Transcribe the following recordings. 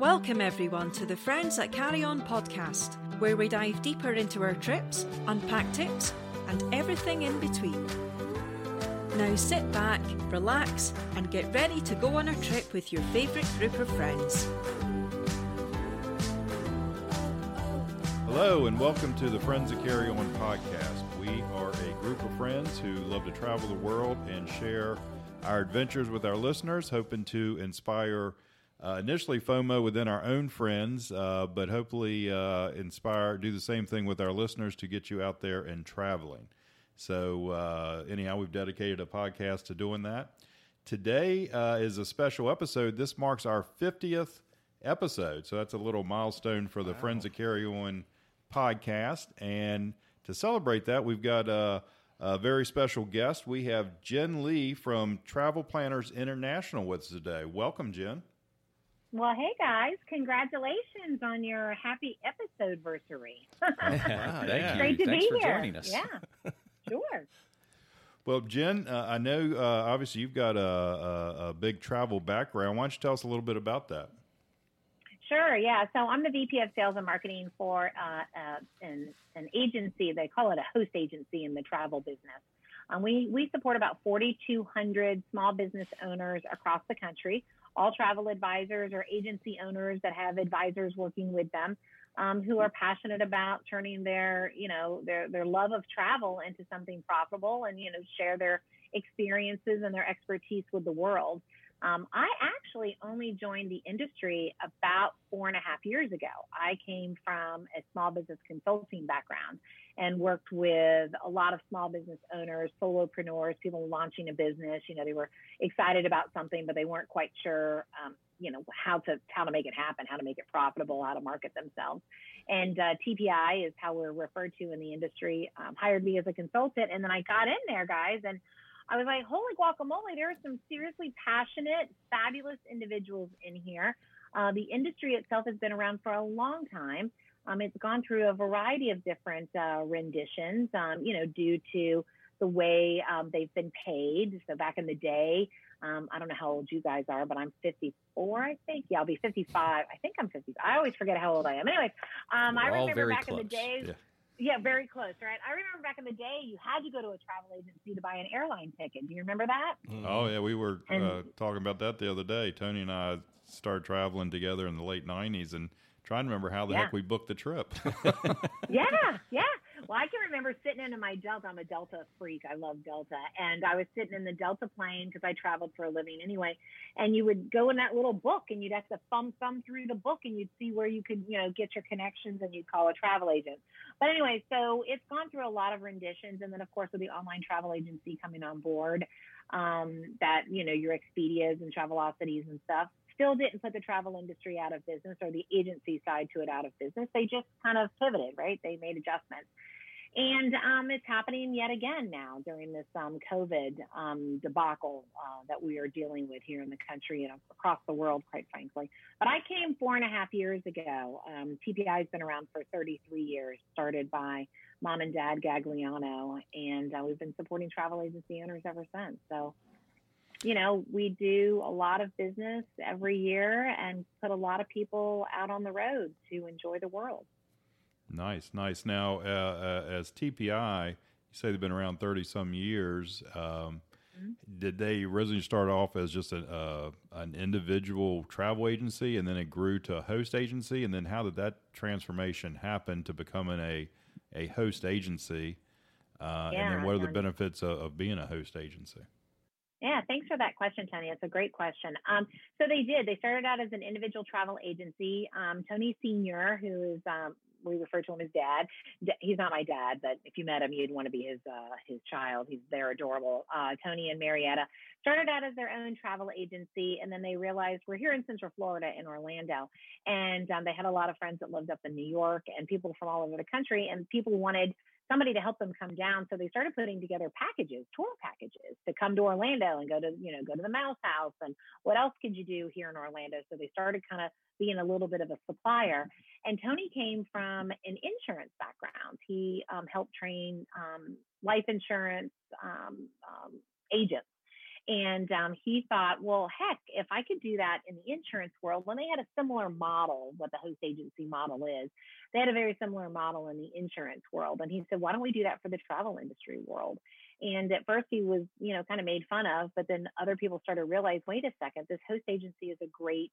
Welcome, everyone, to the Friends that Carry On podcast, where we dive deeper into our trips, unpack tips, and everything in between. Now sit back, relax, and get ready to go on a trip with your favourite group of friends. Hello, and welcome to the Friends that Carry On podcast. We are a group of friends who love to travel the world and share our adventures with our listeners, hoping to inspire uh, initially FOMO within our own friends, uh, but hopefully uh, inspire, do the same thing with our listeners to get you out there and traveling. So, uh, anyhow, we've dedicated a podcast to doing that. Today uh, is a special episode. This marks our 50th episode. So, that's a little milestone for the wow. Friends that Carry On podcast. And to celebrate that, we've got a, a, very special guest. We have Jenn Lee from Travel Planners International with us today. Welcome, Jenn. Well, hey guys, congratulations on your happy episode anniversary. yeah, thank you. Great to Thanks be for here. joining us. Yeah, sure. Well, Jenn, uh, I know uh, obviously you've got a, a, a, big travel background. Why don't you tell us a little bit about that? Sure. Yeah. So I'm the VP of Sales and Marketing for uh, uh an, an agency. They call it a host agency in the travel business. Um, we we support about 4,200 small business owners across the country all travel advisors or agency owners that have advisors working with them um, who are passionate about turning their, you know, their, their love of travel into something profitable and, you know, share their experiences and their expertise with the world. Um, I actually only joined the industry about four and a half years ago. I came from a small business consulting background and worked with a lot of small business owners, solopreneurs, people launching a business. You know, they were excited about something, but they weren't quite sure, um, you know, how to how to make it happen, how to make it profitable, how to market themselves. And uh, TPI is how we're referred to in the industry. Um, hired me as a consultant, and then I got in there, guys, and I was like, holy guacamole, there are some seriously passionate, fabulous individuals in here. Uh, the industry itself has been around for a long time. Um, it's gone through a variety of different uh, renditions, um, you know, due to the way um, they've been paid. So back in the day, um, I don't know how old you guys are, but I'm 54, I think. Yeah, I'll be 55. I think I'm 50. I always forget how old I am. Anyway, um, I remember back close. in the days. Yeah. Yeah, very close, right? I remember back in the day, you had to go to a travel agency to buy an airline ticket. Do you remember that? Mm-hmm. Oh yeah, we were uh, talking about that the other day. Tony and I started traveling together in the late '90s, and trying to remember how the yeah. heck we booked the trip. yeah, yeah. Well, I can remember sitting in my Delta. I'm a Delta freak. I love Delta. And I was sitting in the Delta plane because I traveled for a living anyway. And you would go in that little book and you'd have to thumb thumb through the book and you'd see where you could, you know, get your connections and you'd call a travel agent. But anyway, so it's gone through a lot of renditions. And then, of course, with the online travel agency coming on board, um, that, you know, your Expedias and Travelocities and stuff still didn't put the travel industry out of business or the agency side to it out of business. They just kind of pivoted, right? They made adjustments. And um, it's happening yet again now during this um, COVID um, debacle uh, that we are dealing with here in the country and across the world, quite frankly. But I came four and a half years ago. Um, TPI has been around for 33 years, started by mom and dad Gagliano, and uh, we've been supporting travel agency owners ever since. So you know, we do a lot of business every year and put a lot of people out on the road to enjoy the world. Nice, nice. Now, uh, uh, as TPI, you say they've been around 30 some years. Um, mm-hmm. Did they originally start off as just a, uh, an individual travel agency and then it grew to a host agency? And then how did that transformation happen to becoming a, a host agency? Uh, yeah, and then what are the benefits of, of being a host agency? Yeah, thanks for that question, Tony. It's a great question. Um, so they did. They started out as an individual travel agency. Um, Tony Senior, who is um, we refer to him as Dad. He's not my dad, but if you met him, you'd want to be his uh, his child. He's they're adorable. Uh, Tony and Marietta started out as their own travel agency, and then they realized we're here in Central Florida in Orlando, and um, they had a lot of friends that lived up in New York and people from all over the country, and people wanted somebody to help them come down. So they started putting together packages, tour packages to come to Orlando and go to, you know, go to the Mouse House and what else could you do here in Orlando? So they started kind of being a little bit of a supplier. And Tony came from an insurance background. He um, helped train um, life insurance um, um agents And um, he thought, well, heck, if I could do that in the insurance world, when they had a similar model, what the host agency model is, they had a very similar model in the insurance world. And he said, why don't we do that for the travel industry world? And at first he was, you know, kind of made fun of, but then other people started to realize, wait a second, this host agency is a great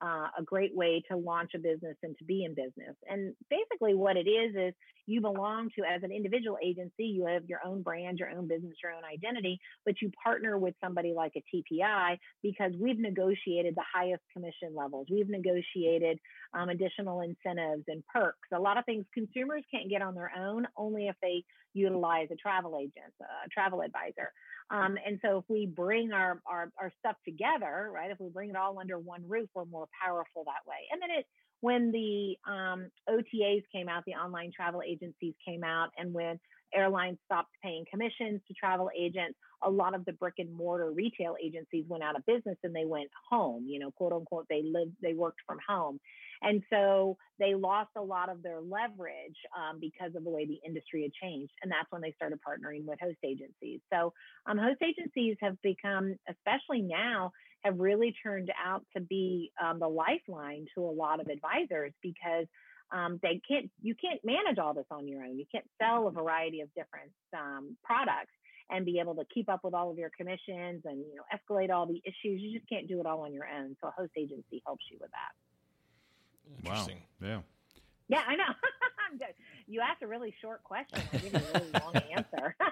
uh, a great way to launch a business and to be in business. And basically, what it is is you belong to, as an individual agency, you have your own brand, your own business, your own identity, but you partner with somebody like a TPI because we've negotiated the highest commission levels. We've negotiated um, additional incentives and perks. A lot of things consumers can't get on their own, only if they utilize a travel agent, a travel advisor. Um, and so if we bring our, our, our stuff together, right, if we bring it all under one roof, we're more powerful that way. And then it, when the um, OTAs came out, the online travel agencies came out, and when airlines stopped paying commissions to travel agents, a lot of the brick and mortar retail agencies went out of business and they went home, you know, quote unquote, they lived, they worked from home. And so they lost a lot of their leverage um, because of the way the industry had changed. And that's when they started partnering with host agencies. So um, host agencies have become, especially now, have really turned out to be um, the lifeline to a lot of advisors because um, they can't you can't manage all this on your own you can't sell a variety of different um, products and be able to keep up with all of your commissions and you know escalate all the issues you just can't do it all on your own so a host agency helps you with that Interesting. Wow. Yeah. Yeah, I know. you asked a really short question. I gave you a really long answer.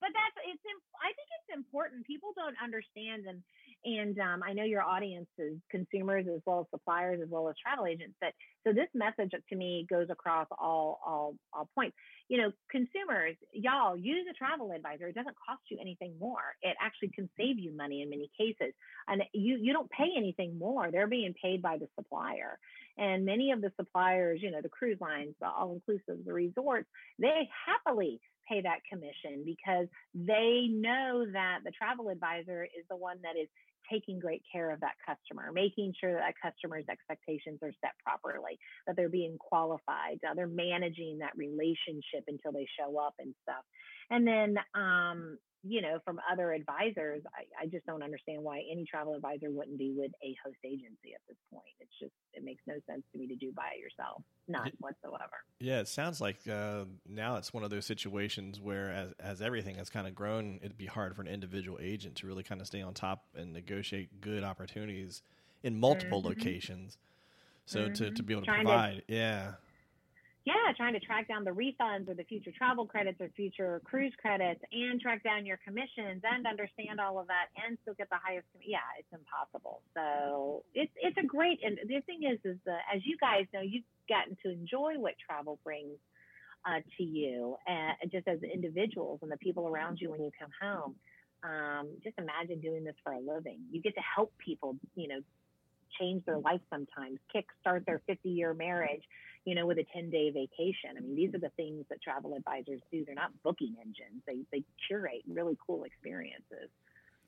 but that's it's. I think it's important. People don't understand, and and um, I know your audience is consumers as well as suppliers as well as travel agents. But so this message to me goes across all all all points. You know, consumers, y'all use a travel advisor. It doesn't cost you anything more. It actually can save you money in many cases, and you you don't pay anything more. They're being paid by the supplier, and many of the suppliers, you know, the cruise lines, the all inclusive, the resorts, they happily pay that commission because they know that the travel advisor is the one that is taking great care of that customer, making sure that, that customer's expectations are set properly, that they're being qualified, uh, they're managing that relationship until they show up and stuff. And then um, you know, from other advisors, I, I, just don't understand why any travel advisor wouldn't be with a host agency at this point. It's just, it makes no sense to me to do by yourself, not whatsoever. Yeah, it sounds like uh, now it's one of those situations where, as, as everything has kind of grown, it'd be hard for an individual agent to really kind of stay on top and negotiate good opportunities in multiple mm-hmm. locations. So mm-hmm. to, to be able to Trying provide, to, yeah yeah, trying to track down the refunds or the future travel credits or future cruise credits and track down your commissions and understand all of that and still get the highest. Yeah, it's impossible. So it's it's a great. And the thing is, is as you guys know, you've gotten to enjoy what travel brings uh, to you, and just as individuals and the people around you when you come home. Um, just imagine doing this for a living. You get to help people, you know, change their life sometimes, kickstart their 50 year marriage, you know, with a 10 day vacation. I mean, these are the things that travel advisors do. They're not booking engines, they, they curate really cool experiences.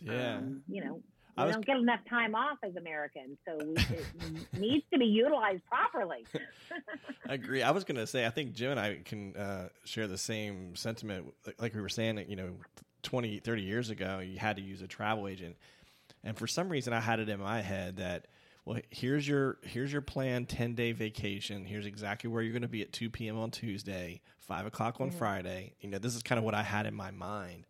Yeah. Um, you know, we was... don't get enough time off as Americans, so we, it needs to be utilized properly. I agree. I was going to say, I think Jim and I can uh, share the same sentiment. Like we were saying, you know, 20, 30 years ago, you had to use a travel agent. And for some reason, I had it in my head that – well, here's your here's your plan, ten day vacation. Here's exactly where you're going to be at two p.m. on Tuesday, five o'clock on mm-hmm. Friday. You know, this is kind of what I had in my mind,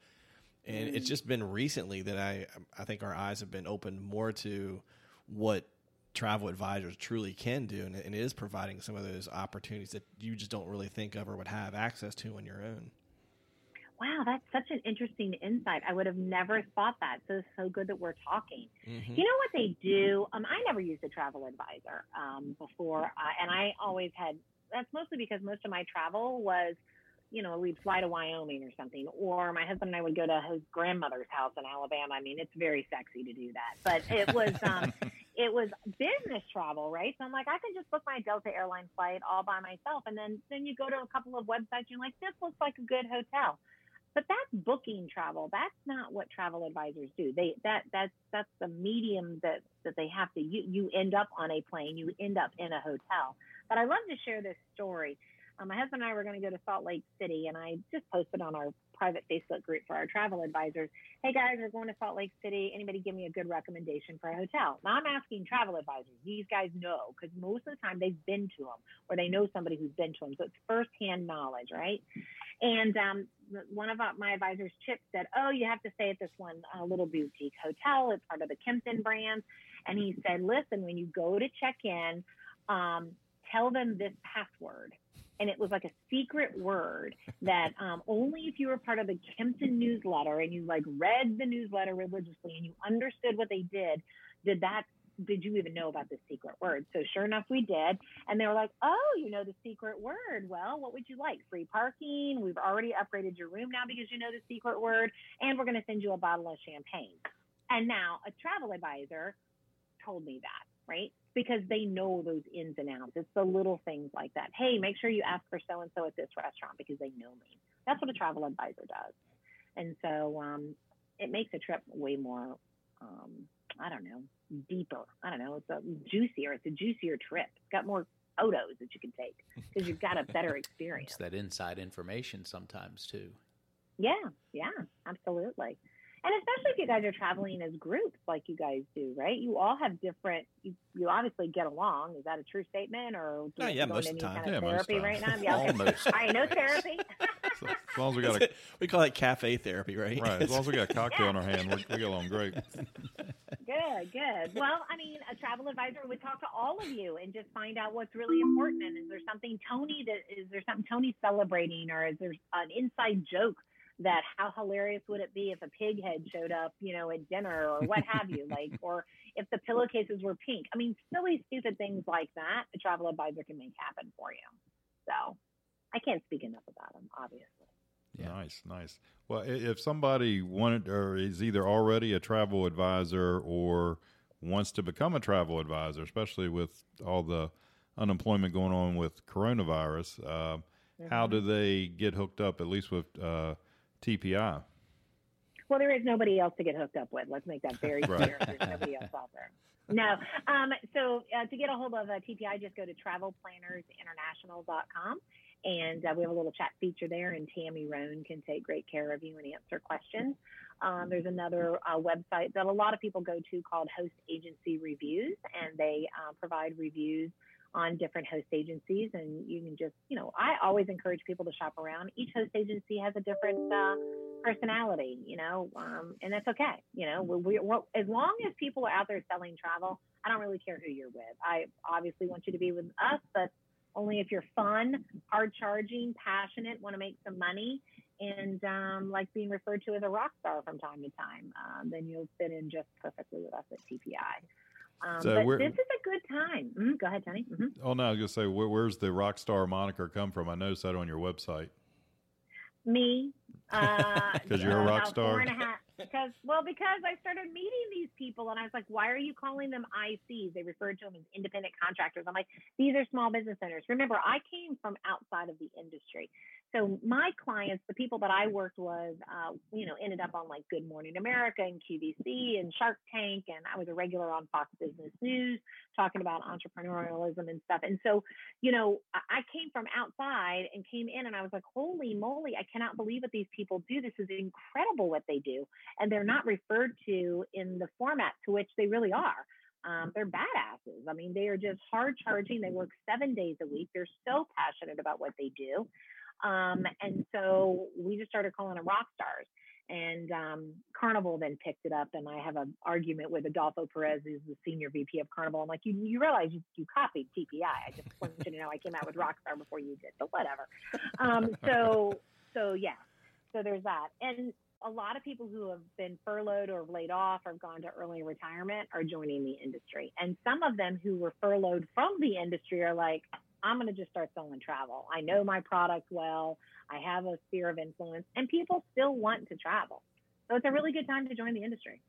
and mm-hmm. it's just been recently that I I think our eyes have been opened more to what travel advisors truly can do, and it is providing some of those opportunities that you just don't really think of or would have access to on your own wow, that's such an interesting insight. I would have never thought that. So it's so good that we're talking. Mm-hmm. You know what they do? Um, I never used a travel advisor um, before, uh, and I always had. That's mostly because most of my travel was, you know, we'd fly to Wyoming or something, or my husband and I would go to his grandmother's house in Alabama. I mean, it's very sexy to do that, but it was. Um, it was business travel, right? So I'm like, I can just book my Delta airline flight all by myself, and then then you go to a couple of websites, and you're like, this looks like a good hotel but that's booking travel that's not what travel advisors do they that that's that's the medium that that they have to you you end up on a plane you end up in a hotel but i love to share this story um, my husband and i were going to go to salt lake city and i just posted on our private Facebook group for our travel advisors. Hey guys, we're going to Salt Lake City. Anybody give me a good recommendation for a hotel? Now I'm asking travel advisors. These guys know because most of the time they've been to them or they know somebody who's been to them. So it's firsthand knowledge, right? And um, one of my advisors, Chip, said, "Oh, you have to stay at this one uh, little boutique hotel. It's part of the Kimpton brand." And he said, "Listen, when you go to check in, um, tell them this password." and it was like a secret word that um, only if you were part of the Kimpton newsletter and you like read the newsletter religiously and you understood what they did, did that did you even know about this secret word? So sure enough, we did. And they were like, oh, you know the secret word. Well, what would you like? Free parking. We've already upgraded your room now because you know the secret word. And we're going to send you a bottle of champagne. And now a travel advisor told me that, right? because they know those ins and outs. It's the little things like that. Hey, make sure you ask for so and so at this restaurant because they know me. That's what a travel advisor does. And so um, it makes a trip way more, um, I don't know, deeper. I don't know. It's a juicier. It's a juicier trip. It's got more photos that you can take because you've got a better experience. It's that inside information sometimes too. Yeah, yeah, absolutely. And especially if you guys are traveling as groups like you guys do, right? You all have different. You, you obviously get along. Is that a true statement, or do oh, you yeah, most of the time. Kind of yeah, therapy right now? Yeah, okay. Almost. All right, no therapy. so, as long as we got a, we call it cafe therapy, right? Right. As long as we got a cocktail yeah. in our hand, we get along great. Good, good. Well, I mean, a travel advisor would talk to all of you and just find out what's really important. And is there something Tony that is there something Tony celebrating, or is there an inside joke that how hilarious would it be if a pig head showed up, you know, at dinner or what have you, like, or if the pillowcases were pink. I mean, silly, stupid things like that, a travel advisor can make happen for you. So I can't speak enough about them, obviously. Yeah. Nice, nice. Well, if somebody wanted or is either already a travel advisor or wants to become a travel advisor, especially with all the unemployment going on with coronavirus, uh, mm-hmm. how do they get hooked up, at least with uh, TPI? Well, there is nobody else to get hooked up with. Let's make that very clear. There's nobody else out there. No. Um, so uh, to get a hold of uh, TPI, just go to travelplannersinternational.com. And uh, we have a little chat feature there, and Tammy Roan can take great care of you and answer questions. Um, there's another uh, website that a lot of people go to called Host Agency Reviews, and they uh, provide reviews on different host agencies and you can just you know i always encourage people to shop around each host agency has a different uh, personality you know um, and that's okay you know we, we, as long as people are out there selling travel i don't really care who you're with i obviously want you to be with us but only if you're fun hard charging passionate want to make some money and um, like being referred to as a rock star from time to time um, then you'll fit in just perfectly with us at tpi um, so but this is a good time. Mm, go ahead, Tony. Mm-hmm. Oh no, I was gonna say, where, where's the rock star moniker come from? I noticed that on your website. Me, because uh, you're a rock star. Four and a half, because well, because I started meeting these people, and I was like, why are you calling them ICs? They referred to them as independent contractors. I'm like, these are small business owners. Remember, I came from outside of the industry, so my clients, the people that I worked with, uh, you know, ended up on like Good Morning America and QVC and Shark Tank, and I was a regular on Fox Business News talking about entrepreneurialism and stuff. And so, you know, I came from outside and came in, and I was like, holy moly, I cannot believe what these people do. This is incredible what they do, and they're not referred to in the format to which they really are. Um, they're badasses. I mean, they are just hard charging. They work seven days a week. They're so passionate about what they do. Um, and so we just started calling them rock stars. And um, Carnival then picked it up, and I have an argument with Adolfo Perez, who's the senior VP of Carnival. I'm like, you, you realize you, you copied TPI? I just wanted you to know I came out with Rockstar before you did, but whatever. Um, so, so yeah, so there's that, and a lot of people who have been furloughed or laid off or gone to early retirement are joining the industry, and some of them who were furloughed from the industry are like, I'm going to just start selling travel. I know my product well. I have a sphere of influence, and people still want to travel. So it's a really good time to join the industry.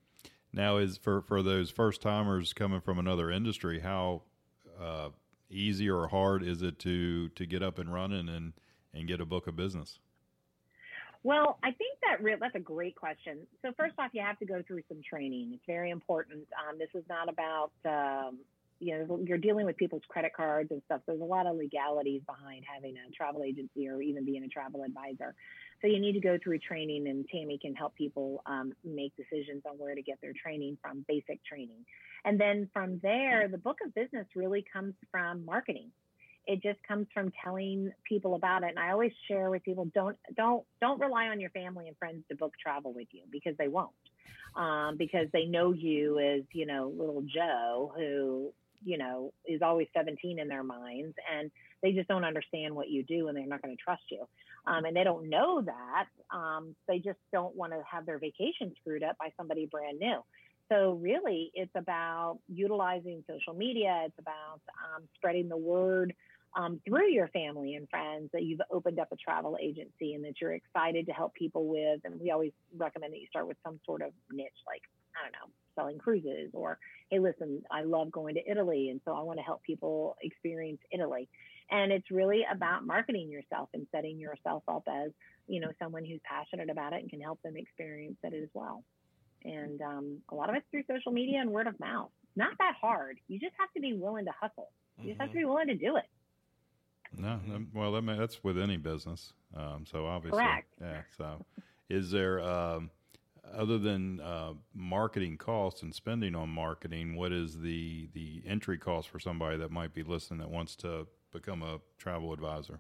Now, is for for those first timers coming from another industry, how uh, easy or hard is it to to get up and running and and get a book of business? Well, I think that re- that's a great question. So first off, you have to go through some training. It's very important. Um, this is not about um, you know you're dealing with people's credit cards and stuff. There's a lot of legalities behind having a travel agency or even being a travel advisor. So you need to go through training, and Tammy can help people um, make decisions on where to get their training from, basic training. And then from there, the book of business really comes from marketing. It just comes from telling people about it. And I always share with people don't don't don't rely on your family and friends to book travel with you because they won't. Um, because they know you as, you know, little Joe who, you know, is always 17 in their minds and they just don't understand what you do and they're not going to trust you. Um, and they don't know that. Um, they just don't want to have their vacation screwed up by somebody brand new. So really, it's about utilizing social media. It's about um, spreading the word um, through your family and friends that you've opened up a travel agency and that you're excited to help people with. And we always recommend that you start with some sort of niche, like I don't know, selling cruises, or hey, listen, I love going to Italy, and so I want to help people experience Italy. And it's really about marketing yourself and setting yourself up as, you know, someone who's passionate about it and can help them experience it as well. And um, a lot of it's through social media and word of mouth. Not that hard. You just have to be willing to hustle. You just have to be willing to do it. No, no well, that may, that's with any business. Um, so obviously, Correct. yeah. So, is there um, other than uh, marketing costs and spending on marketing, what is the the entry cost for somebody that might be listening that wants to become a travel advisor?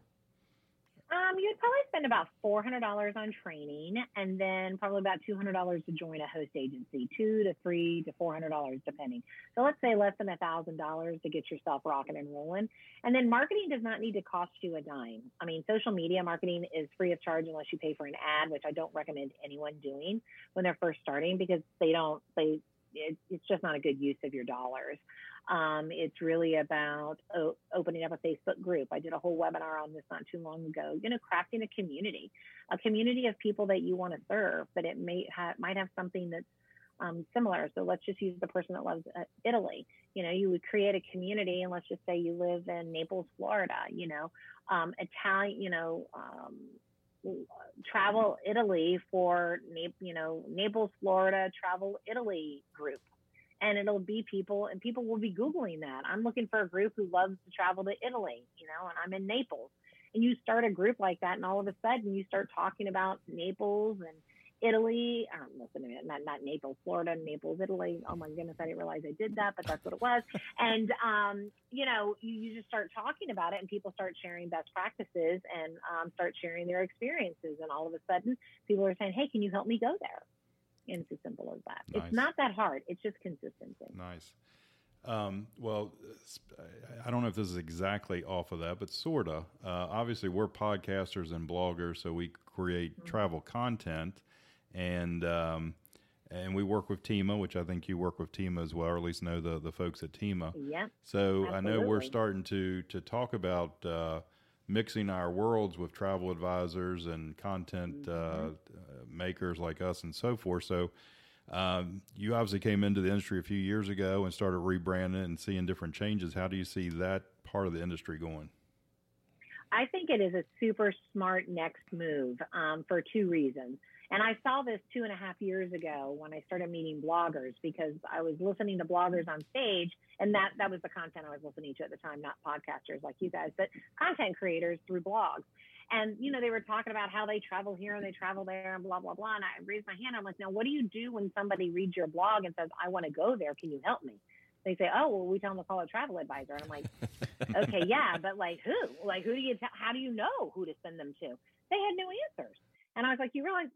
Um, you'd probably spend about four hundred dollars on training, and then probably about two hundred dollars to join a host agency, two to three to four hundred dollars depending. So let's say less than a thousand dollars to get yourself rocking and rolling. And then marketing does not need to cost you a dime. I mean, social media marketing is free of charge unless you pay for an ad, which I don't recommend anyone doing when they're first starting because they don't they it, it's just not a good use of your dollars. Um, it's really about o- opening up a Facebook group. I did a whole webinar on this not too long ago. You know, crafting a community, a community of people that you want to serve, but it may have might have something that's um, similar. So let's just use the person that loves uh, Italy. You know, you would create a community, and let's just say you live in Naples, Florida. You know, um, Italian. You know. Um, travel Italy for you know Naples, Florida travel Italy group and it'll be people and people will be googling that. I'm looking for a group who loves to travel to italy you know and i'm in naples. And you start a group like that and all of a sudden you start talking about naples and italy. Um, listen to not, not naples florida naples italy. Oh my goodness i didn't realize i did that but that's what it was. And um, you know you, you just start talking about it and people start sharing best practices and um, start sharing their experiences. And all of a sudden people are saying hey can you help me go there it's as simple as that. Nice. It's not that hard. It's just consistency. Nice. Um, well, I don't know if this is exactly off of that, but sort of. Uh, obviously, we're podcasters and bloggers, so we create mm-hmm. travel content, and um, and we work with Tima, which I think you work with Tima as well, or at least know the the folks at Tima. Yeah. So absolutely. I know we're starting to to talk about. Uh, mixing our worlds with travel advisors and content mm-hmm. uh, makers like us and so forth. So, um, you obviously came into the industry a few years ago and started rebranding and seeing different changes. How do you see that part of the industry going? I think it is a super smart next move um, for two reasons. And I saw this two and a half years ago when I started meeting bloggers because I was listening to bloggers on stage, and that that was the content I was listening to at the time, not podcasters like you guys, but content creators through blogs. And you know, they were talking about how they travel here and they travel there and blah blah blah. And I raised my hand. I'm like, now, what do you do when somebody reads your blog and says, "I want to go there. Can you help me?" They say, "Oh, well, we tell them to call a travel advisor." And I'm like, "Okay, yeah, but like who? Like who do you? T- how do you know who to send them to?" They had no answers. And I was like, "You realize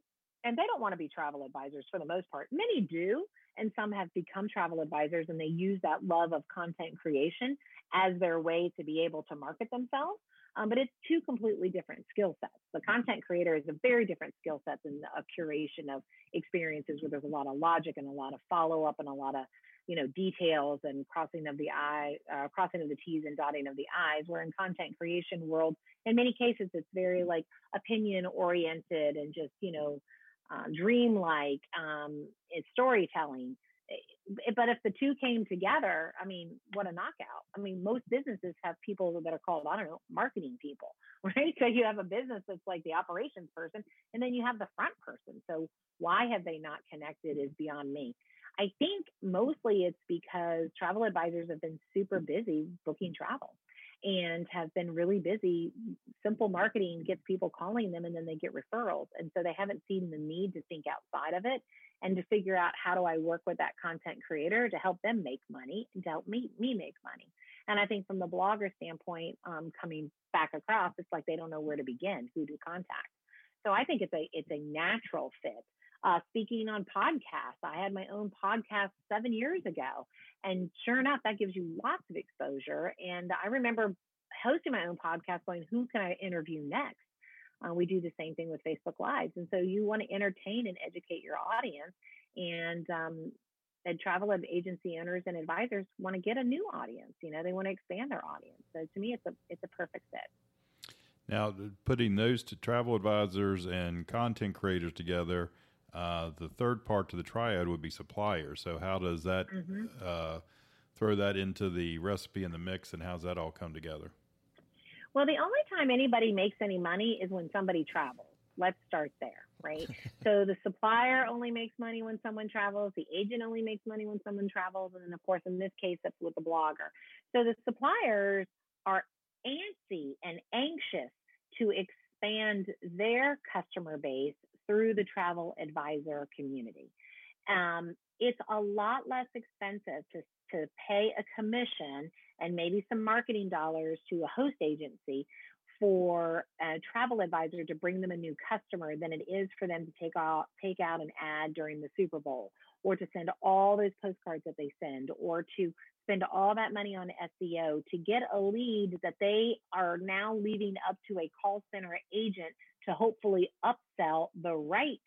and they don't want to be travel advisors for the most part. Many do, and some have become travel advisors and they use that love of content creation as their way to be able to market themselves. Um, but it's two completely different skill sets. The content creator is a very different skill set than a curation of experiences where there's a lot of logic and a lot of follow up and a lot of you know details and crossing of the i uh, crossing of the t's and dotting of the i's where in content creation world in many cases it's very like opinion oriented and just you know uh, dreamlike um, it's storytelling eh, but if the two came together i mean what a knockout. I mean most businesses have people that are called i don't know marketing people right? So you have a business that's like the operations person and then you have the front person. So why have they not connected is beyond me. I think mostly it's because travel advisors have been super busy booking travel and have been really busy. Simple marketing gets people calling them and then they get referrals. And so they haven't seen the need to think outside of it and to figure out how do I work with that content creator to help them make money and to help me, me make money. And I think from the blogger standpoint, um, coming back across, it's like they don't know where to begin, who to contact. So I think it's a it's a natural fit. Uh, speaking on podcasts, I had my own podcast seven years ago, and sure enough, that gives you lots of exposure. And I remember hosting my own podcast, going, "Who can I interview next?" Uh, we do the same thing with Facebook Lives, and so you want to entertain and educate your audience. And um, and travel agency owners and advisors want to get a new audience. You know, they want to expand their audience. So to me, it's a it's a perfect fit. Now, putting those to travel advisors and content creators together, uh, the third part to the triad would be suppliers. So, how does that mm-hmm. uh, throw that into the recipe and the mix, and how's that all come together? Well, the only time anybody makes any money is when somebody travels. Let's start there, right? so the supplier only makes money when someone travels. The agent only makes money when someone travels. And then, of course, in this case, that's with the blogger. So the suppliers are antsy and anxious to expand their customer base through the travel advisor community. Um, it's a lot less expensive to, to pay a commission and maybe some marketing dollars to a host agency for a travel advisor to bring them a new customer than it is for them to take out take out an ad during the Super Bowl or to send all those postcards that they send or to spend all that money on SEO to get a lead that they are now leaving up to a call center agent to hopefully upsell the right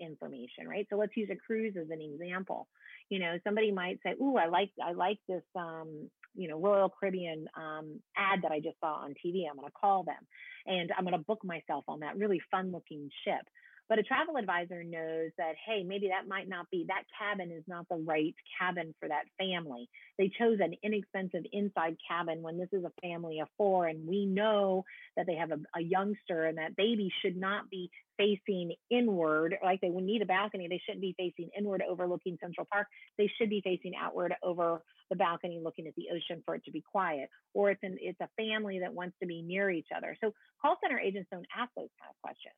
information, right? So let's use a cruise as an example. You know, somebody might say, "Ooh, I like I like this um, you know Royal Caribbean um, ad that I just saw on TV. I'm going to call them, and I'm going to book myself on that really fun looking ship. But a travel advisor knows that, hey, maybe that might not be, that cabin is not the right cabin for that family. They chose an inexpensive inside cabin when this is a family of four, and we know that they have a, a youngster and that baby should not be facing inward, like they would need a balcony. They shouldn't be facing inward overlooking Central Park. They should be facing outward over the balcony looking at the ocean for it to be quiet. Or it's an, it's a family that wants to be near each other. So call center agents don't ask those kind of questions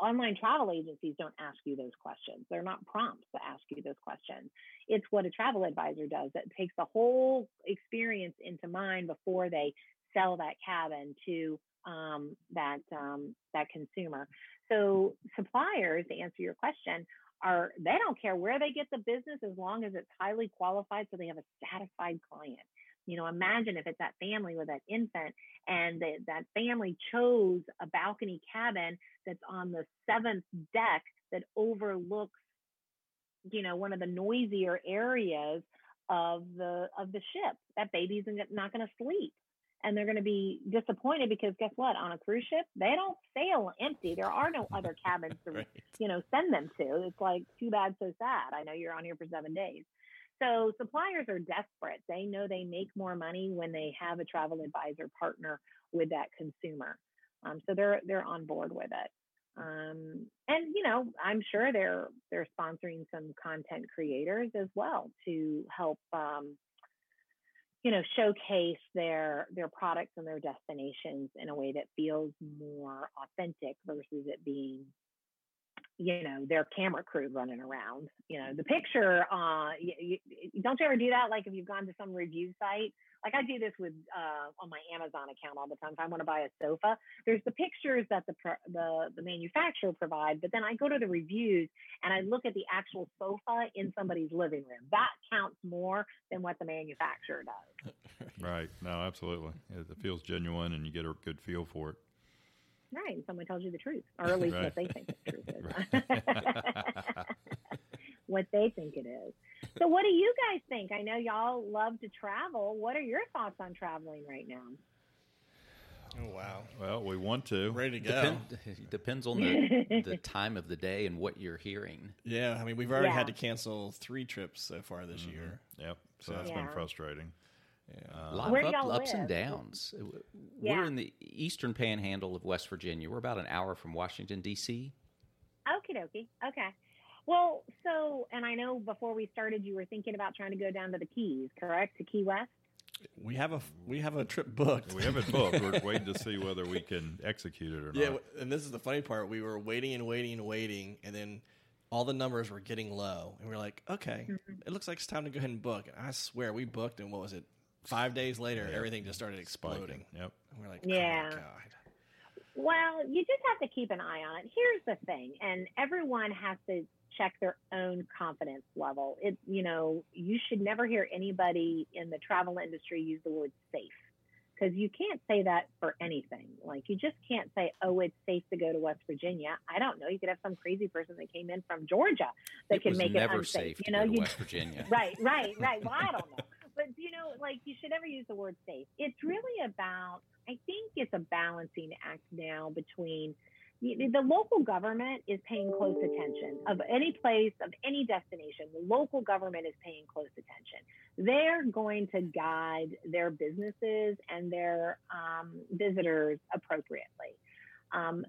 online travel agencies don't ask you those questions. They're not prompts to ask you those questions. It's what a travel advisor does that takes the whole experience into mind before they sell that cabin to um, that um, that consumer. So suppliers, to answer your question, are they don't care where they get the business as long as it's highly qualified, so they have a satisfied client. You know, imagine if it's that family with that infant and the, that family chose a balcony cabin that's on the seventh deck that overlooks, you know, one of the noisier areas of the of the ship. That baby's not going to sleep. And they're going to be disappointed because guess what? On a cruise ship they don't sail empty. There are no other cabins to right. you know send them to. It's like too bad so sad. I know you're on here for seven days so suppliers are desperate. They know they make more money when they have a travel advisor partner with that consumer. Um, so they're they're on board with it. Um, and you know, I'm sure they're they're sponsoring some content creators as well to help um, you know showcase their their products and their destinations in a way that feels more authentic versus it being you know their camera crew running around you know the picture uh you, you, don't you ever do that? Like if you've gone to some review site like i do this with uh on my amazon account all the time if i want to buy a sofa there's the pictures that the the the manufacturer provide but then i go to the reviews and i look at the actual sofa in somebody's living room. That counts more than what the manufacturer does. Right. No absolutely. It feels genuine and you get a good feel for it Right. Someone tells you the truth, or at least right. what they think the truth is. what they think it is. So, what do you guys think? I know y'all love to travel. What are your thoughts on traveling right now? Oh wow! Well, we want to. Ready to go. Depend, depends on the, the time of the day and what you're hearing. Yeah, I mean, we've already yeah. had to cancel three trips so far this mm-hmm. year. Yep. So, so that's yeah. been frustrating. Yeah. Uh, a lot Where of up, ups live? and downs. Uh, yeah. We're in the eastern panhandle of West Virginia. We're about an hour from Washington, D.C. Okie dokie. Okay. Well, so, and I know before we started, you were thinking about trying to go down to the Keys, correct? To Key West. We have a we have a trip booked. We have it booked. We're waiting to see whether we can execute it or Yeah, not. Yeah, and this is the funny part. We were waiting and waiting and waiting, and then all the numbers were getting low, and we are like, okay, mm-hmm. it looks like it's time to go ahead and book. And I swear, we booked, and what was it? Five days later, Yeah. everything just started exploding. Spiking. Yep. And we're like, oh, Yeah. oh my god. Well, you just have to keep an eye on it. Here's the thing, and everyone has to check their own confidence level. It, you know, you should never hear anybody in the travel industry use the word safe because you can't say that for anything. Like you just can't say, "Oh, it's safe to go to West Virginia." I don't know. You could have some crazy person that came in from Georgia that it can make it unsafe. safe to you know, go to you West Virginia. right, right, right. Well, I don't know. But, you know, like you should never use the word safe. It's really about, I think it's a balancing act now between the, local government is paying close attention of any place, of any destination. The local government is paying close attention. They're going to guide their businesses and their um, visitors appropriately. Um,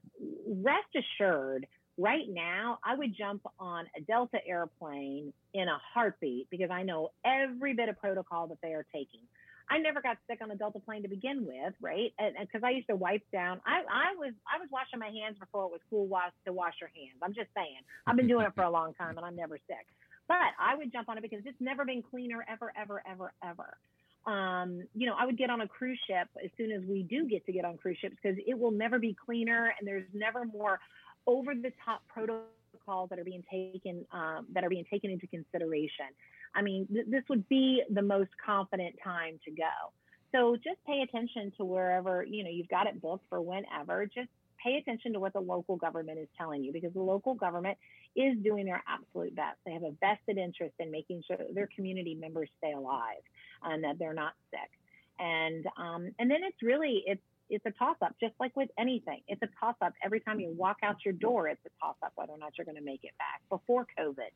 rest assured, right now, I would jump on a Delta airplane in a heartbeat because I know every bit of protocol that they are taking. I never got sick on a Delta plane to begin with, right? And because I used to wipe down, I, I was I was washing my hands before it was cool wash to wash your hands. I'm just saying, I've been doing it for a long time and I'm never sick. But I would jump on it because it's never been cleaner ever, ever, ever, ever. Um, you know, I would get on a cruise ship as soon as we do get to get on cruise ships because it will never be cleaner and there's never more over the top protocols that are being taken um, that are being taken into consideration. I mean, th- this would be the most confident time to go. So just pay attention to wherever you know you've got it booked for whenever. Just pay attention to what the local government is telling you because the local government is doing their absolute best. They have a vested interest in making sure their community members stay alive and that they're not sick. And um, and then it's really it's it's a toss up, just like with anything. It's a toss up. Every time you walk out your door, it's a toss up whether or not you're going to make it back before COVID.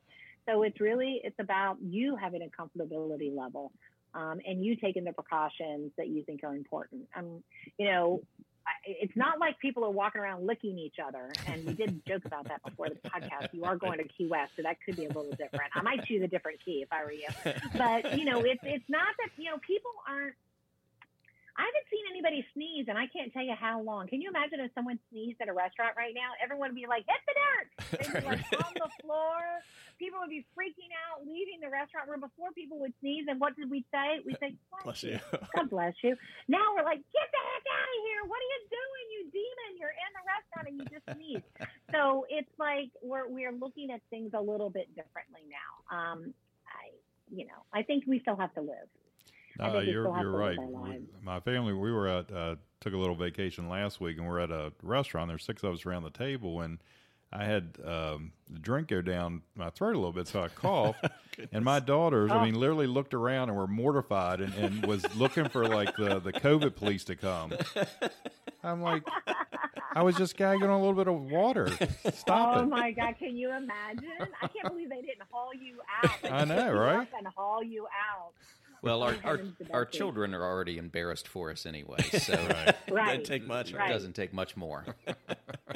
So it's really it's about you having a comfortability level um, and you taking the precautions that you think are important. Um, you know, it's not like people are walking around licking each other. And we did joke about that before the podcast. You are going to Key West, so that could be a little different. I might choose a different key if I were you. But you know, it's it's not that you know people aren't. I haven't seen anybody sneeze, and I can't tell you how long. Can you imagine if someone sneezed at a restaurant right now? Everyone would be like, "Hit the dirt!" They'd be like on the floor. People would be freaking out, leaving the restaurant room before people would sneeze. And what did we say? We say, Bless you. God bless you. Now we're like, get the heck out of here. What are you doing, you demon? You're in the restaurant and you just sneezed. so it's like we're we're looking at things a little bit differently now. Um, I, you know, I think we still have to live. No, you're you're right. We- My family, we were at uh, took a little vacation last week, and we're at a restaurant. There's six of us around the table, and I had um, the drink go down my throat a little bit, so I coughed. and my daughters, Oh. I mean, literally looked around and were mortified, and, and was looking for like the the COVID police to come. I'm like, I was just gagging on a little bit of water. Stop oh it. my God, can you imagine? I can't believe they didn't haul you out. I know, right? And haul you out. Well, our our, our children are already embarrassed for us anyway, so Right. Right. Didn't take much. it Right. doesn't take much more.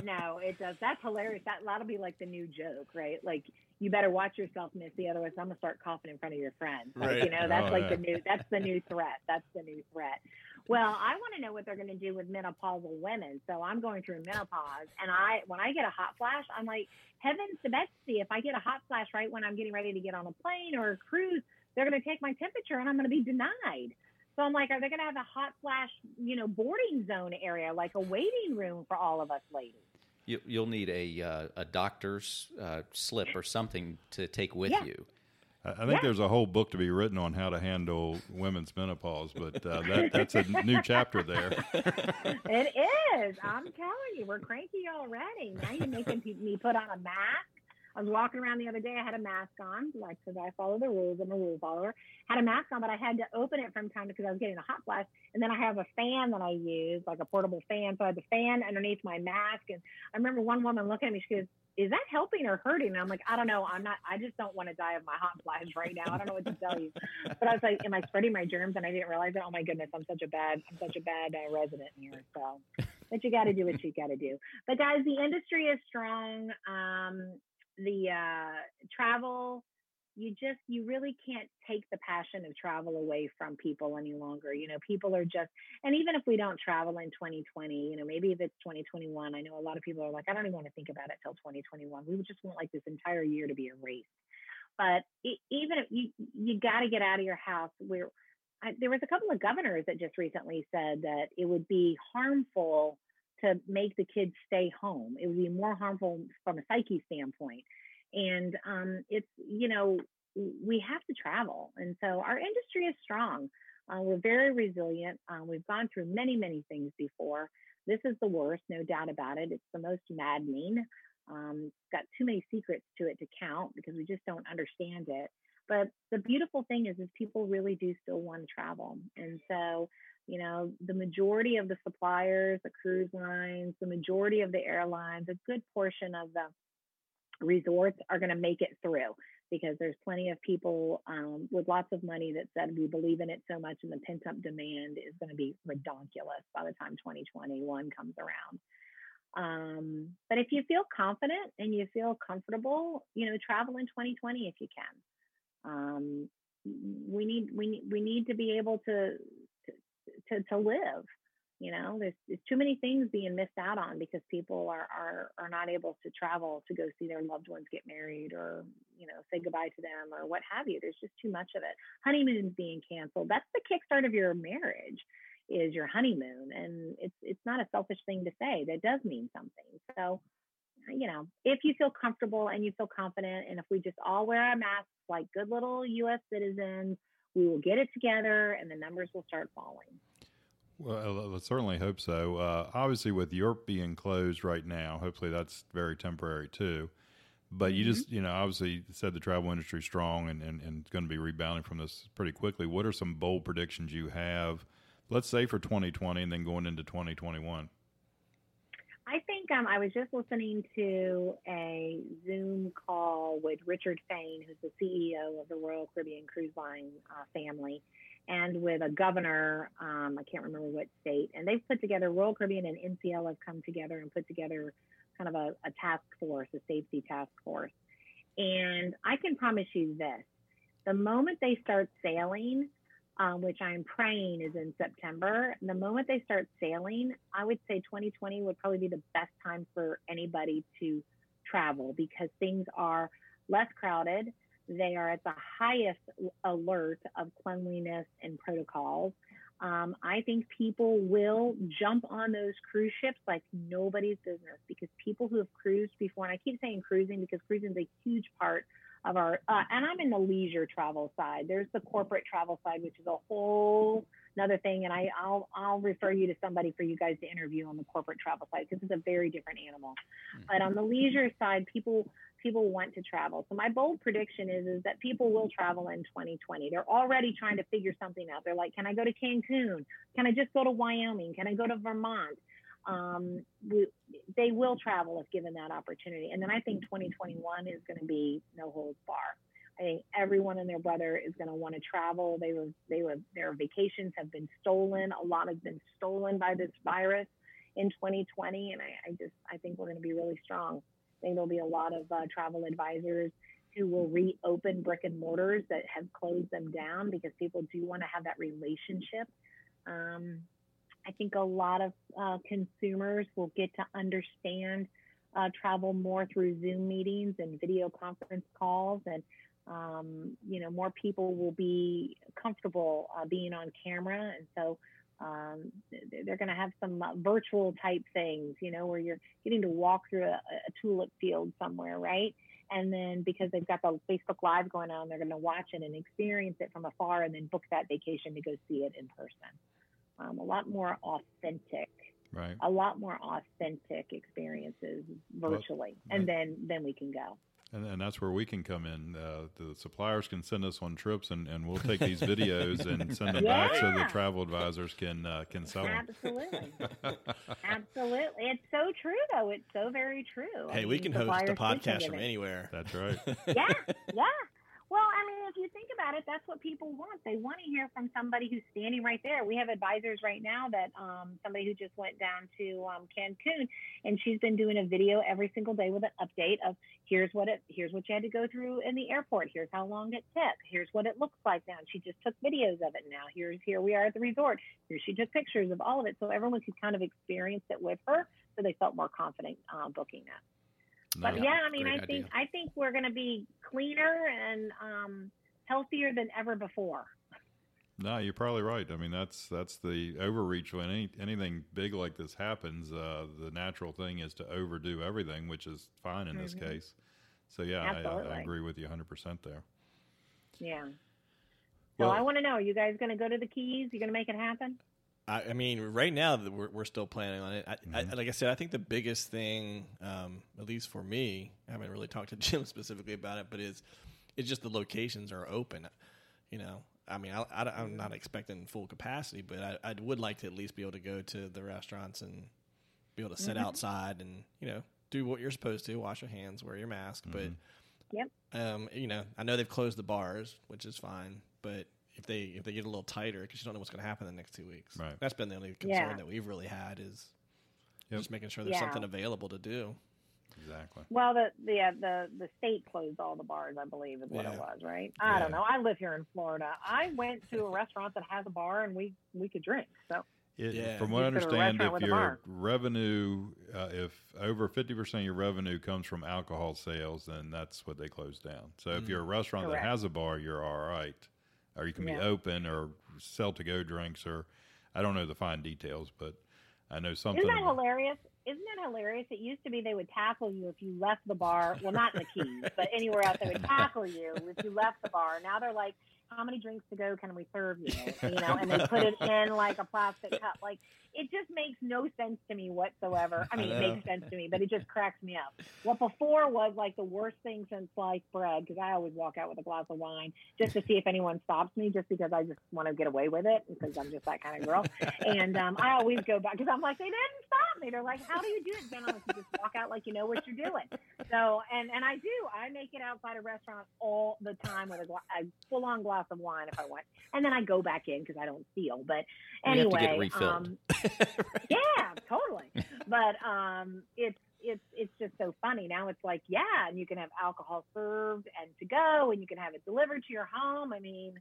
No, it does. That's hilarious. That that'll be like the new joke, right? Like you better watch yourself, Missy, otherwise I'm gonna start coughing in front of your friends. Like, Right. You know, that's Oh, like yeah. the new that's the new threat. That's the new threat. Well, I want to know what they're going to do with menopausal women. So I'm going through menopause, and I when I get a hot flash, I'm like, heavens to Betsy! If I get a hot flash right when I'm getting ready to get on a plane or a cruise, they're going to take my temperature, and I'm going to be denied. So I'm like, are they going to have a hot flash, you know, boarding zone area, like a waiting room for all of us ladies? You, you'll need a uh, a doctor's uh, slip or something to take with Yeah. you. I I think Yeah. there's a whole book to be written on how to handle women's menopause, but uh, that, that's a new chapter there. It is. I'm telling you, we're cranky already. Now you're making me put on a mask. I was walking around the other day. I had a mask on, like because I follow the rules. I'm a rule follower. Had a mask on, but I had to open it from time because I was getting a hot flash. And then I have a fan that I use, like a portable fan. So I had the fan underneath my mask. And I remember one woman looking at me. She goes, "Is that helping or hurting?" And I'm like, "I don't know. I'm not. I just don't want to die of my hot flash right now. I don't know what to tell you." But I was like, "Am I spreading my germs?" And I didn't realize it. Oh my goodness, I'm such a bad, I'm such a bad uh, resident here. So, but you got to do what you got to do. But guys, the industry is strong. Um, the uh, travel you just you really can't take the passion of travel away from people any longer you know people are just and even if we don't travel in 2020 you know maybe if it's 2021 i know a lot of people are like i don't even want to think about it till 2021 we just want like this entire year to be erased. But it, even if you you got to get out of your house where there was a couple of governors that just recently said that it would be harmful to make the kids stay home. It would be more harmful from a psyche standpoint. And um, it's you know we have to travel. And so our industry is strong. Uh, we're very resilient. Uh, we've gone through many many things before. This is the worst no doubt about it. It's the most maddening. Um, got too many secrets to it to count because we just don't understand it. But the beautiful thing is is people really do still want to travel. And so you know the majority of the suppliers the cruise lines the majority of the airlines a good portion of the resorts are going to make it through because there's plenty of people um, with lots of money that said we believe in it so much and the pent up demand is going to be redonkulous by the time 2021 comes around. Um, but if you feel confident and you feel comfortable, you know, travel in 2020 if you can. Um, we need we need we need to be able to to, to live you know? There's, there's too many things being missed out on because people are, are are not able to travel to go see their loved ones get married or you know say goodbye to them or what have you. There's just too much of it. Honeymoons being canceled. That's the kickstart of your marriage is your honeymoon and it's it's not a selfish thing to say. That does mean something. So you know if you feel comfortable and you feel confident and if we just all wear our masks like good little us citizens we will get it together and the numbers will start falling well, I certainly hope so. Uh, obviously, with Europe being closed right now, hopefully that's very temporary too. But you mm-hmm. just, you know, obviously said the travel industry is strong and, and, and going to be rebounding from this pretty quickly. What are some bold predictions you have, let's say for 2020 and then going into 2021? I think um, I was just listening to a Zoom call with Richard Fain, who's the CEO of the Royal Caribbean Cruise Line uh, family and with a governor, um, I can't remember what state, and they've put together Royal Caribbean and NCL have come together and put together kind of a, a task force, a safety task force. And I can promise you this: the moment they start sailing, um, which I'm praying is in September, the moment they start sailing, I would say 2020 would probably be the best time for anybody to travel because things are less crowded they are at the highest alert of cleanliness and protocols. Um, I think people will jump on those cruise ships like nobody's business because people who have cruised before, and I keep saying cruising because cruising is a huge part of our, uh, and I'm in the leisure travel side. There's the corporate travel side, which is a whole another thing. And I, I'll, I'll refer you to somebody for you guys to interview on the corporate travel side because it's a very different animal. Mm-hmm. But on the leisure side, people people want to travel. So my bold prediction is is that people will travel in 2020. They're already trying to figure something out. They're like, can I go to Cancun? Can I just go to Wyoming? Can I go to Vermont? Um, we, they will travel if given that opportunity. And then I think 2021 is going to be no holds bar. I think everyone and their brother is going to want to travel. They were, they were, their vacations have been stolen. A lot have been stolen by this virus in 2020, and I, I just, I think we're going to be really strong I think there'll be a lot of uh, travel advisors who will reopen brick and mortars that have closed them down because people do want to have that relationship. Um, I think a lot of uh, consumers will get to understand uh, travel more through Zoom meetings and video conference calls, and um, you know more people will be comfortable uh, being on camera, and so um, they're going to have some uh, virtual type things, you know, where you're getting to walk through a, a, tulip field somewhere, right? And then because they've got the Facebook Live going on, they're going to watch it and experience it from afar and then book that vacation to go see it in person. Um, a lot more authentic, right? A lot more authentic experiences virtually, well, and then then we can go. And, and that's where we can come in. Uh, the suppliers can send us on trips, and, and we'll take these videos and send them yeah. back so the travel advisors can uh, can sell them. Absolutely, absolutely. It's so true, though. It's so very true. Hey, I we can host a podcast from anywhere. That's right. yeah, yeah. Well, I mean, if you think about it, that's what people want. They want to hear from somebody who's standing right there. We have advisors right now that um, somebody who just went down to um, Cancun, and she's been doing a video every single day with an update of here's what it, here's what you had to go through in the airport. Here's how long it took. Here's what it looks like now. And she just took videos of it. Now here's here we are at the resort. Here she took pictures of all of it, so everyone could kind of experience it with her, so they felt more confident uh, booking that. But yeah, I mean, I idea. think I think we're going to be cleaner and um, healthier than ever before. No, you're probably right. I mean, that's that's the overreach when any, anything big like this happens. Uh, the natural thing is to overdo everything, which is fine in mm-hmm. this case. So yeah, I, I, agree with you 100 percent there. Yeah. So well, I want to know: Are you guys going to go to the Keys? You going to make it happen? I, I mean, right now we're, we're still planning on it. I, mm-hmm. I, like I said, I think the biggest thing, um, at least for me, I haven't really talked to Jim specifically about it, but is it's just the locations are open. You know, I mean, I, am not expecting full capacity, but I, I, would like to at least be able to go to the restaurants and be able to sit mm-hmm. outside and you know do what you're supposed to, wash your hands, wear your mask. Mm-hmm. But yep, um, you know, I know they've closed the bars, which is fine, but if they if they get a little tighter because you don't know what's going to happen in the next two weeks. Right. That's been the only concern yeah. that we've really had is yep. just making sure there's yeah. something available to do. Exactly. Well, the the uh, the the state closed all the bars, I believe, is what yeah. it was, right? I yeah. don't know. I live here in Florida. I went to a restaurant that has a bar, and we we could drink. So. It, yeah. From what I understand, if your revenue, uh, if over fifty percent of your revenue comes from alcohol sales, then that's what they close down. So mm. if you're a restaurant Correct. that has a bar, you're all right or you can yeah. be open or sell to go drinks or I don't know the fine details, but I know something. Isn't that hilarious? Isn't that hilarious? It used to be they would tackle you if you left the bar. Well, not in the Keys, but anywhere else they would tackle you if you left the bar. Now they're like, how many drinks to go can we serve you? You know, and they put it in like a plastic cup. Like it just makes no sense to me whatsoever. I mean, I it makes sense to me, but it just cracks me up. What before was like the worst thing since sliced bread, because I always walk out with a glass of wine just to see if anyone stops me, just because I just want to get away with it, because I'm just that kind of girl. and um, I always go back because I'm like, they didn't stop me. They're like, how do you do it, Ben? You just walk out like you know what you're doing. So, and and I do. I make it outside a restaurant all the time with a, gla- a full on glass of wine if I want, and then I go back in because I don't steal. But anyway, um, yeah, totally. But um, it's it's it's just so funny. Now it's like, yeah, and you can have alcohol served and to go, and you can have it delivered to your home. I mean,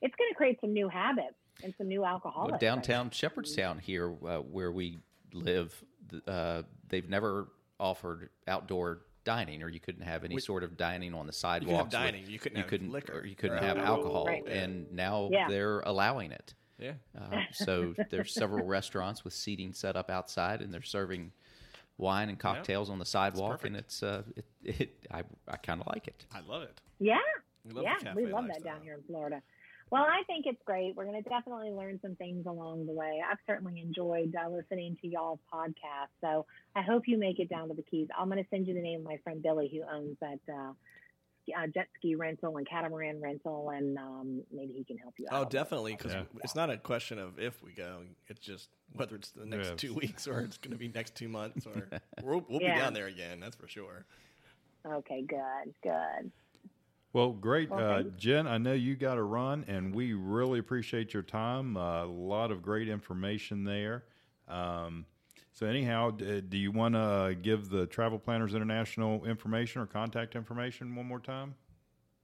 it's going to create some new habits and some new alcohol. Well, downtown Shepherdstown here, uh, where we live, uh, they've never offered outdoor dining, or you couldn't have any we, sort of dining on the sidewalks. You dining, you couldn't. You couldn't liquor, you couldn't right. have alcohol, right. and now yeah. they're allowing it. Yeah. Uh, so there's several restaurants with seating set up outside, and they're serving wine and cocktails yep. on the sidewalk, and it's uh, it, it I I kind of like it. I love it. Yeah, we yeah, we love that down here in Florida. Well, I think it's great. We're going to definitely learn some things along the way. I've certainly enjoyed uh, listening to y'all's podcast. So I hope you make it down to the Keys. I'm going to send you the name of my friend Billy, who owns that uh, uh, jet ski rental and catamaran rental, and um, maybe he can help you out. Oh, definitely, because yeah. it's not a question of if we go; it's just whether it's the next two weeks or it's going to be next two months, or we'll, we'll yeah. be down there again. That's for sure. Okay, good, good. Well, great, well, uh, Jenn. I know you got to run, and we really appreciate your time. Uh, a lot of great information there. Um, so, anyhow, do you want to give the Travel Planners International information or contact information one more time?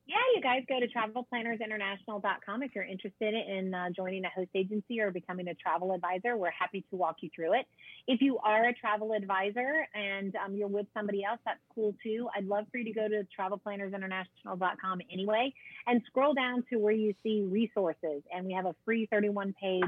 Yeah, you guys go to travelplannersinternational.com if you're interested in uh, joining a host agency or becoming a travel advisor. We're happy to walk you through it. If you are a travel advisor and um, you're with somebody else, that's cool too. I'd love for you to go to travelplannersinternational.com anyway and scroll down to where you see resources. And we have a free 31 page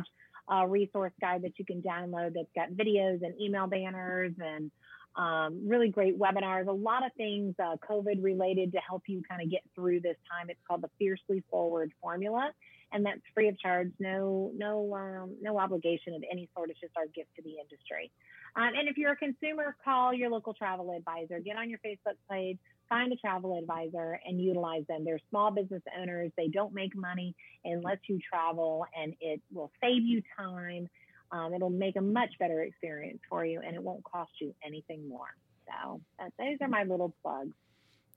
uh, resource guide that you can download that's got videos and email banners and um, really great webinars, a lot of things uh, COVID related to help you kind of get through this time. It's called the Fiercely Forward Formula, and that's free of charge, no no um, no obligation of any sort. It's just our gift to the industry. Um, and if you're a consumer, call your local travel advisor. Get on your Facebook page, find a travel advisor and utilize them. They're small business owners. They don't make money unless you travel, and it will save you time. Um, it'll make a much better experience for you, and it won't cost you anything more. So those are my little plugs.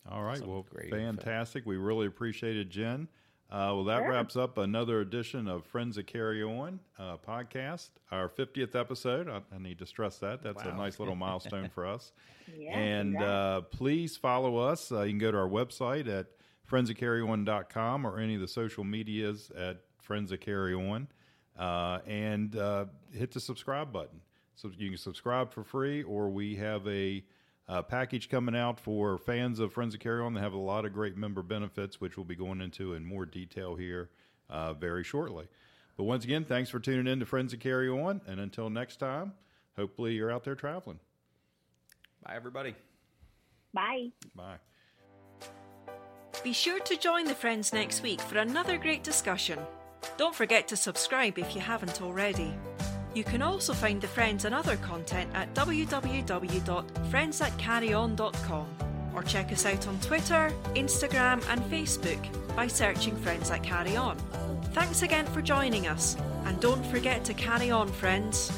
All right. Some well, great info. fantastic. We really appreciate it, Jenn. Uh, well, that Sure. wraps up another edition of Friends of Carry On uh, podcast, our 50th episode. I, I need to stress that. That's a nice little milestone for us. Yeah, and congrats. uh, please follow us. Uh, you can go to our website at friendsthatcarryon.com or any of the social medias at Friends of Carry On uh, and uh, hit the subscribe button. So you can subscribe for free, or we have a uh, package coming out for fans of Friends of Carry On. They have a lot of great member benefits, which we'll be going into in more detail here uh, very shortly. But once again, thanks for tuning in to Friends of Carry On. And until next time, hopefully you're out there traveling. Bye, everybody. Bye. Bye. Be sure to join the friends next week for another great discussion. Don't forget to subscribe if you haven't already. You can also find the Friends and other content at www.friendsthatcarryon.com or check us out on Twitter, Instagram, and Facebook by searching Friends That Carry On. Thanks again for joining us, and don't forget to carry on, friends.